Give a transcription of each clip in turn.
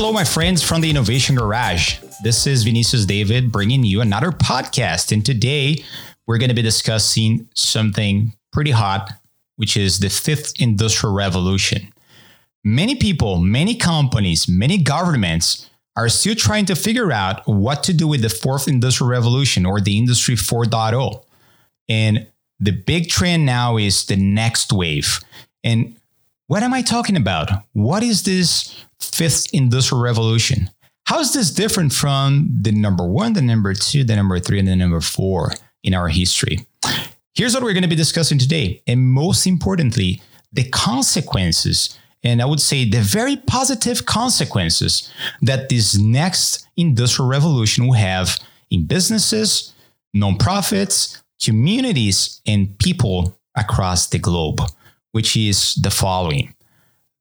Hello, my friends from the Innovation Garage. This is Vinicius David bringing you another podcast. And today we're going to be discussing something pretty hot, which is the fifth industrial revolution. Many people, many companies, many governments are still trying to figure out what to do with the fourth industrial revolution or the industry 4.0. And the big trend now is the next wave. And what am I talking about? What is this fifth industrial revolution? How is this different from the number one, the number two, the number three, and the number four in our history? Here's what we're going to be discussing today. And most importantly, the consequences, and I would say the very positive consequences that this next industrial revolution will have in businesses, nonprofits, communities, and people across the globe, which is the following.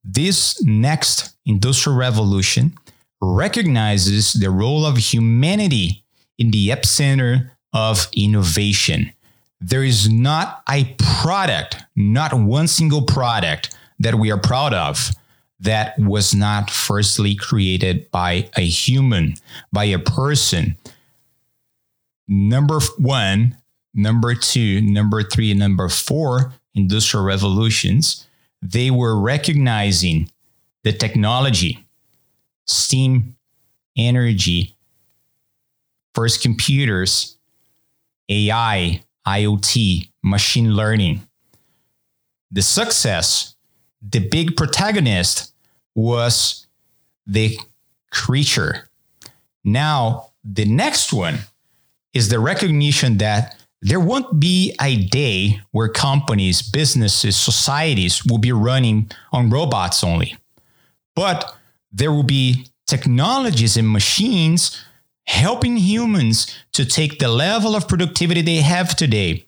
This next industrial revolution recognizes the role of humanity in the epicenter of innovation. There is not a product, not one single product that we are proud of that was not firstly created by a human, by a person. Number one, number two, number three, number four industrial revolutions, they were recognizing the technology, steam, energy, first computers, AI, IoT, machine learning. The success, the big protagonist was the creature. Now, the next one is the recognition that there won't be a day where companies, businesses, societies will be running on robots only. But there will be technologies and machines helping humans to take the level of productivity they have today,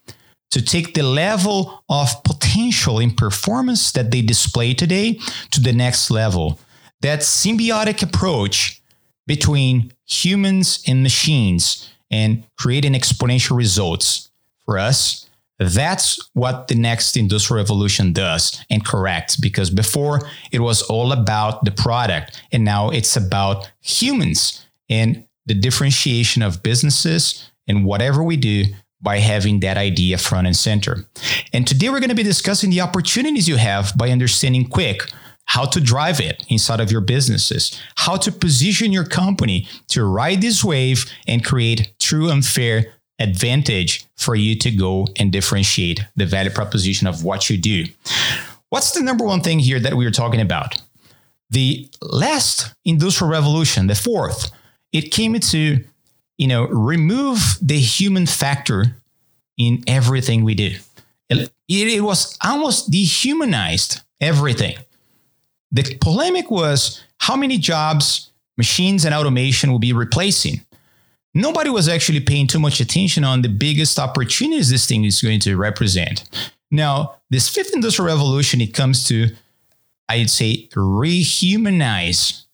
to take the level of potential and performance that they display today to the next level. That symbiotic approach between humans and machines and creating exponential results for us that's what the next industrial revolution does and corrects because before it was all about the product and now it's about humans and the differentiation of businesses and whatever we do by having that idea front and center. And today we're going to be discussing the opportunities you have by understanding quick how to drive it inside of your businesses, how to position your company to ride this wave and create true and fair advantage for you to go and differentiate the value proposition of what you do. What's the number one thing here that we are talking about? The last industrial revolution, the fourth, it came to, you know, remove the human factor in everything we do. It, it was almost dehumanized everything. The polemic was how many jobs machines and automation will be replacing nobody was actually paying too much attention on the biggest opportunities this thing is going to represent. Now, this fifth industrial revolution, it comes to, I'd say, rehumanize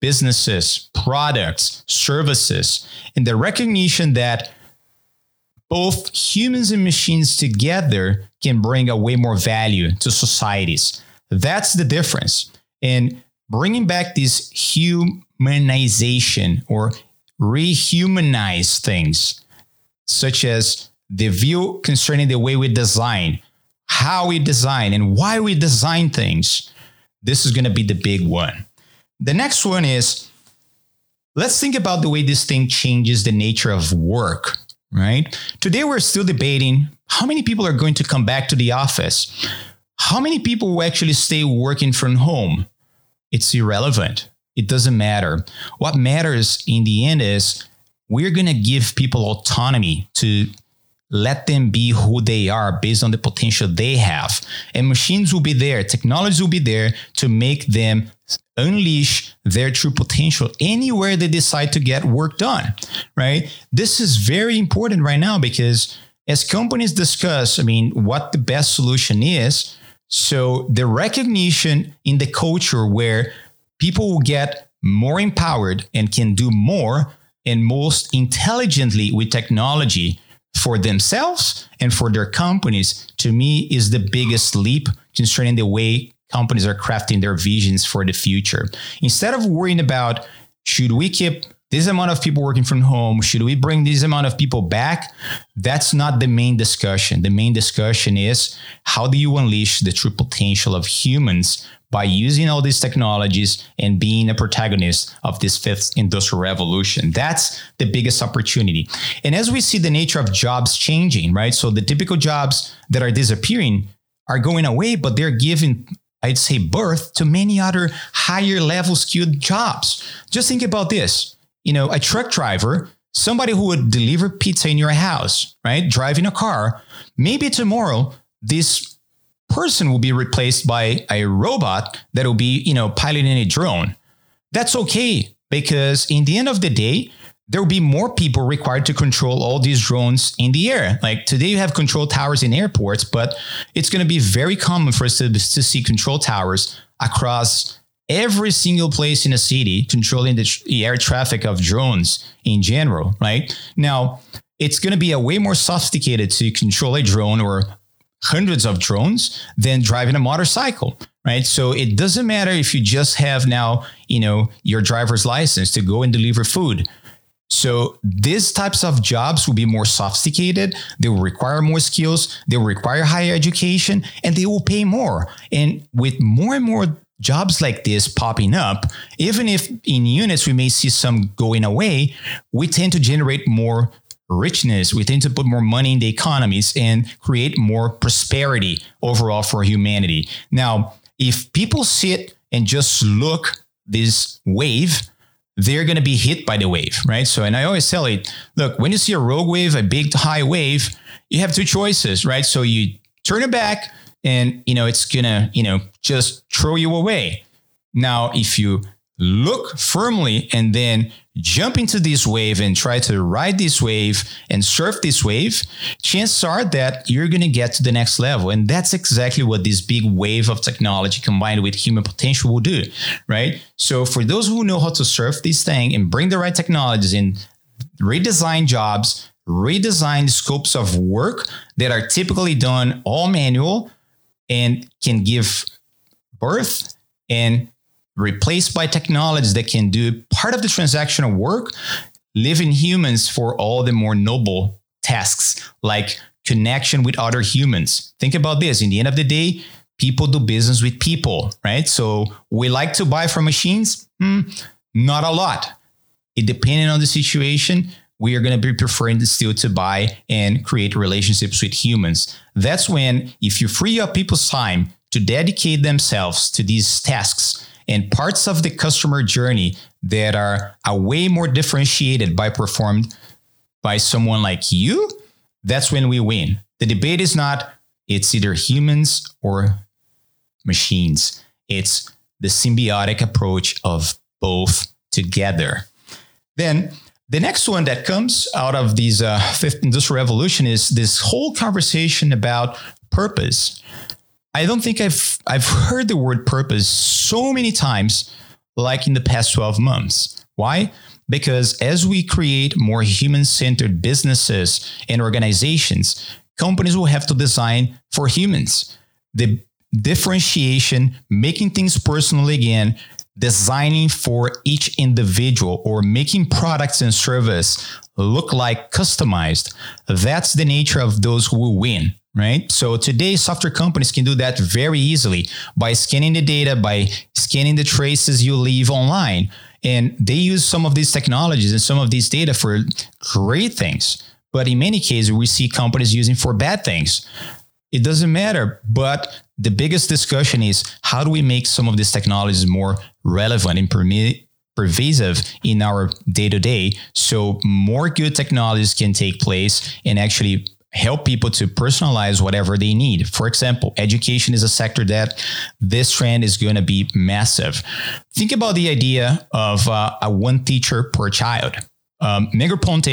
businesses, products, services, and the recognition that both humans and machines together can bring a way more value to societies. That's the difference. And bringing back this humanization or rehumanize things, such as the view concerning the way we design, how we design, and why we design things. This is going to be the big one. The next one is let's think about the way this thing changes the nature of work, right? Today, we're still debating how many people are going to come back to the office. How many people will actually stay working from home? It's irrelevant. It doesn't matter. What matters in the end is we're going to give people autonomy to let them be who they are based on the potential they have. And machines will be there, technology will be there to make them unleash their true potential anywhere they decide to get work done, right? This is very important right now because as companies discuss, I mean, what the best solution is, so the recognition in the culture where people will get more empowered and can do more and most intelligently with technology for themselves and for their companies to me is the biggest leap concerning the way companies are crafting their visions for the future. Instead of worrying about should we keep this amount of people working from home, should we bring this amount of people back? That's not the main discussion. The main discussion is how do you unleash the true potential of humans by using all these technologies and being a protagonist of this fifth industrial revolution. That's the biggest opportunity. And as we see the nature of jobs changing, right? So the typical jobs that are disappearing are going away, but they're giving I'd say birth to many other higher level skilled jobs. Just think about this. You know, a truck driver, somebody who would deliver pizza in your house, right? Driving a car. Maybe tomorrow, this person will be replaced by a robot that will be, you know, piloting a drone. That's okay because in the end of the day, there will be more people required to control all these drones in the air. Like today, you have control towers in airports, but it's going to be very common for us to, to see control towers across every single place in a city, controlling the, the air traffic of drones in general, right? Now, it's going to be a way more sophisticated to control a drone or hundreds of drones than driving a motorcycle right? So it doesn't matter if you just have now you know your driver's license to go and deliver food. So these types of jobs will be more sophisticated they will require more skills they will require higher education and they will pay more. And with more and more jobs like this popping up even if in units we may see some going away we tend to generate more richness. We tend to put more money in the economies and create more prosperity overall for humanity. Now, if people sit and just look this wave, they're going to be hit by the wave, right? So, and I always tell it, look, when you see a rogue wave, a big high wave, you have two choices, right? So you turn it back and, you know, it's to, you know, just throw you away. Now, if you look firmly and then jump into this wave and try to ride this wave and surf this wave, chances are that you're going to get to the next level. And that's exactly what this big wave of technology combined with human potential will do, right? So for those who know how to surf this thing and bring the right technologies in, redesign jobs, redesign scopes of work that are typically done all manual and can give birth and replaced by technology that can do part of the transactional work, leaving humans for all the more noble tasks like connection with other humans. Think about this. In the end of the day, people do business with people, right? So we like to buy from machines? Hmm, not a lot. It depending on the situation, we are going to be preferring still to buy and create relationships with humans. That's when, if you free up people's time to dedicate themselves to these tasks, and parts of the customer journey that are a way more differentiated by performed by someone like you, that's when we win. The debate is not it's either humans or machines. It's the symbiotic approach of both together. Then the next one that comes out of these uh, fifth industrial revolution is this whole conversation about purpose. I don't think I've I've heard the word purpose so many times like in the past 12 months. Why? Because as we create more human-centered businesses and organizations, companies will have to design for humans. The differentiation, making things personal again, designing for each individual or making products and service look like customized. That's the nature of those who win right? So today, software companies can do that very easily by scanning the data, by scanning the traces you leave online. And they use some of these technologies and some of these data for great things. But in many cases, we see companies using for bad things. It doesn't matter. But the biggest discussion is how do we make some of these technologies more relevant and pervasive in our day to day so more good technologies can take place and actually help people to personalize whatever they need. For example, education is a sector that this trend is going to be massive. Think about the idea of uh, a one teacher per child. Um,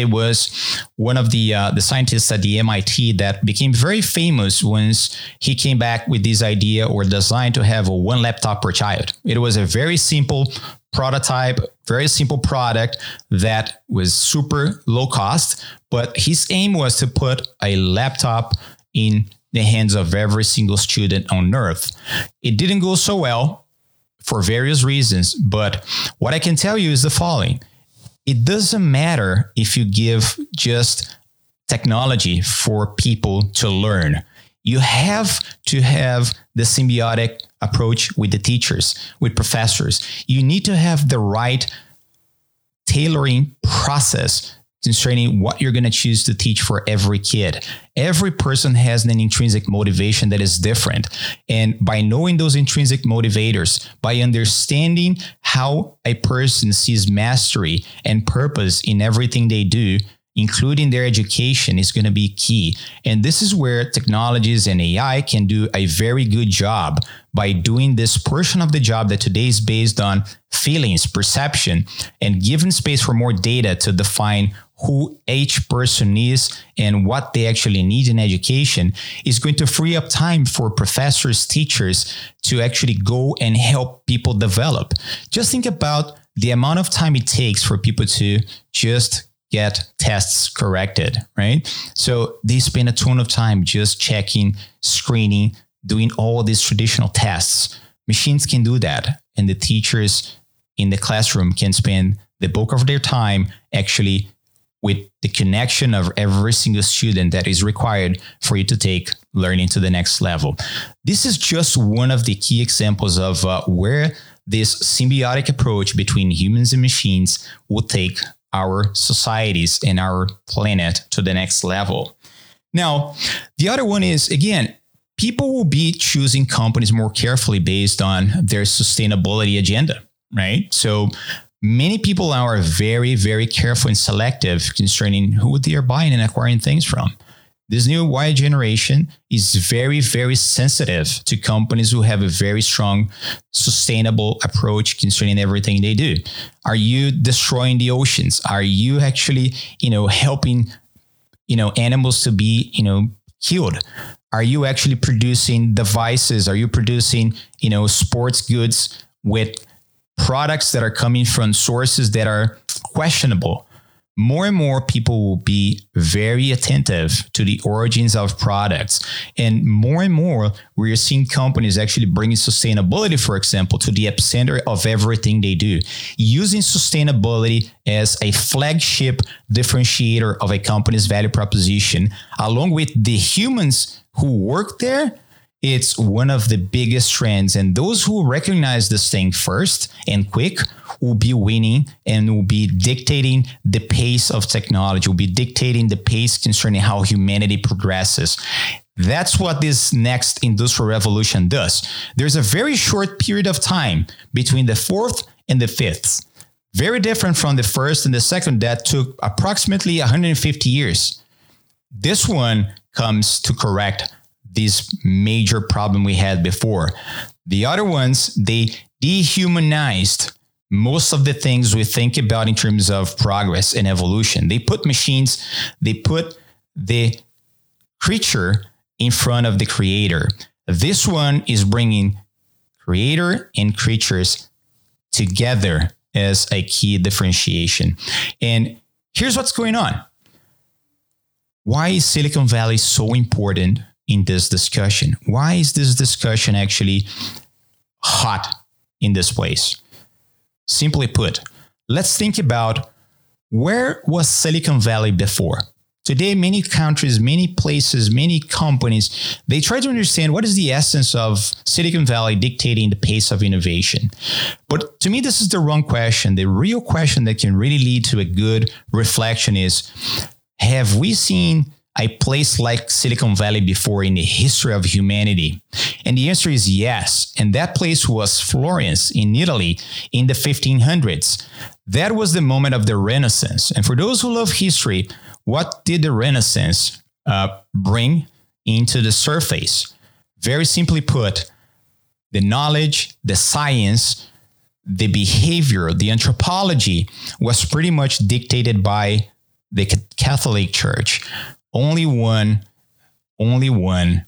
was one of the uh, the scientists at the MIT that became very famous once he came back with this idea or design to have one laptop per child. It was a very simple prototype, very simple product that was super low cost, but his aim was to put a laptop in the hands of every single student on earth. It didn't go so well for various reasons, but what I can tell you is the following. It doesn't matter if you give just technology for people to learn. You have to have the symbiotic approach with the teachers, with professors. You need to have the right tailoring process concerning what you're going to choose to teach for every kid. Every person has an intrinsic motivation that is different. And by knowing those intrinsic motivators, by understanding how a person sees mastery and purpose in everything they do, including their education is going to be key. And this is where technologies and AI can do a very good job by doing this portion of the job that today is based on feelings, perception, and giving space for more data to define who each person is and what they actually need in education is going to free up time for professors, teachers to actually go and help people develop. Just think about the amount of time it takes for people to just get tests corrected, right? So they spend a ton of time just checking, screening, doing all these traditional tests. Machines can do that. And the teachers in the classroom can spend the bulk of their time actually with the connection of every single student that is required for you to take learning to the next level. This is just one of the key examples of uh, where this symbiotic approach between humans and machines will take our societies and our planet to the next level. Now, the other one is again, people will be choosing companies more carefully based on their sustainability agenda, right? So many people now are very, very careful and selective concerning who they are buying and acquiring things from. This new Y generation is very, very sensitive to companies who have a very strong sustainable approach concerning everything they do. Are you destroying the oceans? Are you actually, you know, helping, you know, animals to be, you know, killed? Are you actually producing devices? Are you producing, you know, sports goods with products that are coming from sources that are questionable? more and more people will be very attentive to the origins of products. And more and more, we're seeing companies actually bringing sustainability, for example, to the epicenter of everything they do, using sustainability as a flagship differentiator of a company's value proposition, along with the humans who work there it's one of the biggest trends. And those who recognize this thing first and quick will be winning and will be dictating the pace of technology, will be dictating the pace concerning how humanity progresses. That's what this next industrial revolution does. There's a very short period of time between the fourth and the fifth. Very different from the first and the second that took approximately 150 years. This one comes to correct this major problem we had before. The other ones, they dehumanized most of the things we think about in terms of progress and evolution. They put machines, they put the creature in front of the creator. This one is bringing creator and creatures together as a key differentiation. And here's what's going on. Why is Silicon Valley so important in this discussion. Why is this discussion actually hot in this place? Simply put, let's think about where was Silicon Valley before? Today, many countries, many places, many companies, they try to understand what is the essence of Silicon Valley dictating the pace of innovation. But to me, this is the wrong question. The real question that can really lead to a good reflection is have we seen a place like Silicon Valley before in the history of humanity? And the answer is yes. And that place was Florence in Italy in the 1500s. That was the moment of the Renaissance. And for those who love history, what did the Renaissance uh, bring into the surface? Very simply put, the knowledge, the science, the behavior, the anthropology was pretty much dictated by the Catholic Church only one, only one,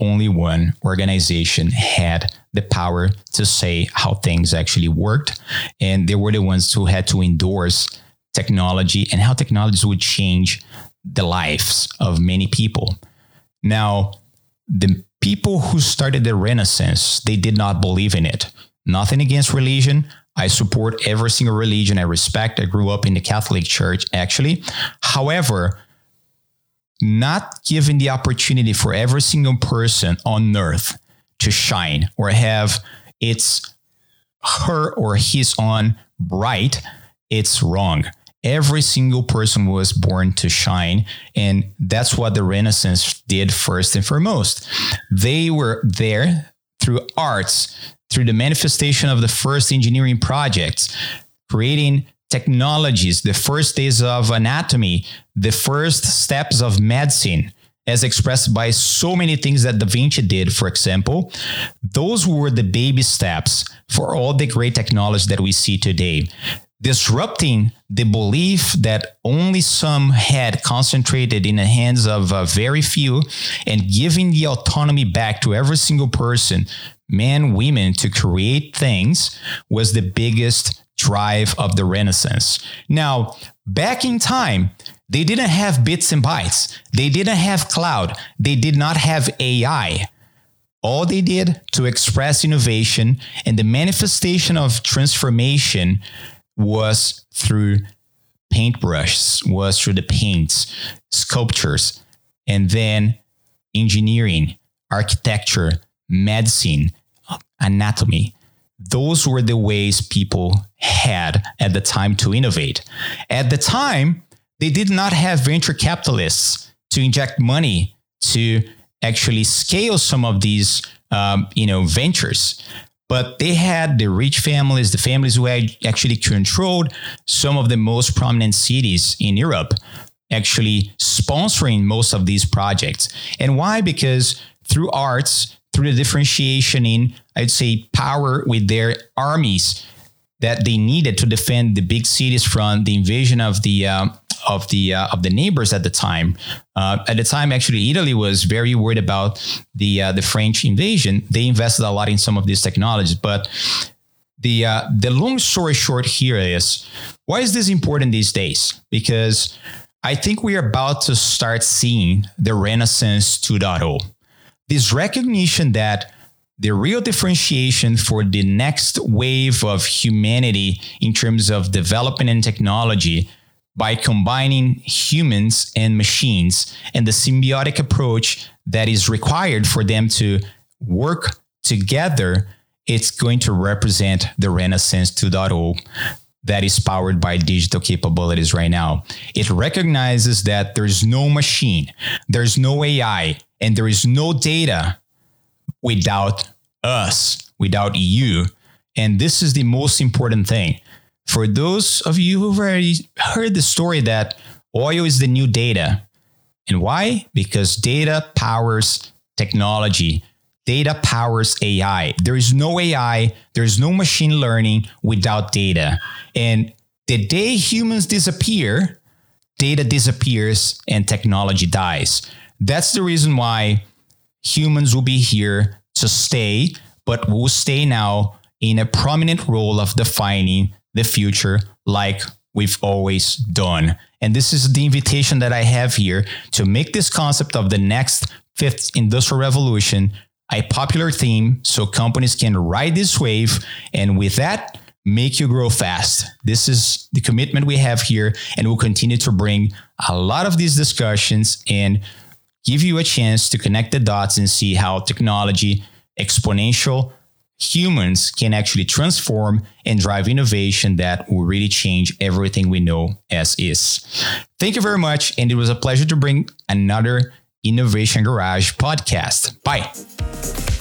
only one organization had the power to say how things actually worked. And they were the ones who had to endorse technology and how technology would change the lives of many people. Now, the people who started the Renaissance, they did not believe in it. Nothing against religion. I support every single religion I respect. I grew up in the Catholic Church, actually. However, not giving the opportunity for every single person on earth to shine or have its her or his own bright, it's wrong. Every single person was born to shine. And that's what the Renaissance did first and foremost. They were there through arts, through the manifestation of the first engineering projects, creating technologies, the first days of anatomy, the first steps of medicine, as expressed by so many things that Da Vinci did, for example, those were the baby steps for all the great technology that we see today. Disrupting the belief that only some had concentrated in the hands of very few and giving the autonomy back to every single person, men, women, to create things was the biggest drive of the Renaissance. Now, back in time, they didn't have bits and bytes. They didn't have cloud. They did not have AI. All they did to express innovation and the manifestation of transformation was through paintbrushes, was through the paints, sculptures, and then engineering, architecture, medicine, anatomy. Those were the ways people had at the time to innovate. At the time, they did not have venture capitalists to inject money to actually scale some of these um, you know ventures. But they had the rich families the families who actually controlled some of the most prominent cities in europe actually sponsoring most of these projects. And why? Because through arts through the differentiation in i'd say power with their armies that they needed to defend the big cities from the invasion of the uh, of the uh, of the neighbors at the time. Uh, at the time, actually, Italy was very worried about the uh, the French invasion. They invested a lot in some of these technologies, but the uh, the long story short here is why is this important these days? Because I think we are about to start seeing the Renaissance 2.0. This recognition that the real differentiation for the next wave of humanity in terms of development and technology by combining humans and machines and the symbiotic approach that is required for them to work together, it's going to represent the Renaissance 2.0 that is powered by digital capabilities right now. It recognizes that there's no machine, there's no AI, and there is no data without us, without you. And this is the most important thing. For those of you who've already heard the story that oil is the new data. And why? Because data powers technology. Data powers AI. There is no AI, there's no machine learning without data. And the day humans disappear, data disappears and technology dies. That's the reason why humans will be here to stay, but will stay now in a prominent role of defining the future like we've always done. And this is the invitation that I have here to make this concept of the next fifth industrial revolution a popular theme so companies can ride this wave. And with that, make you grow fast. This is the commitment we have here, and we'll continue to bring a lot of these discussions and give you a chance to connect the dots and see how technology, exponential humans can actually transform and drive innovation that will really change everything we know as is. Thank you very much. And it was a pleasure to bring another Innovation Garage podcast. Bye.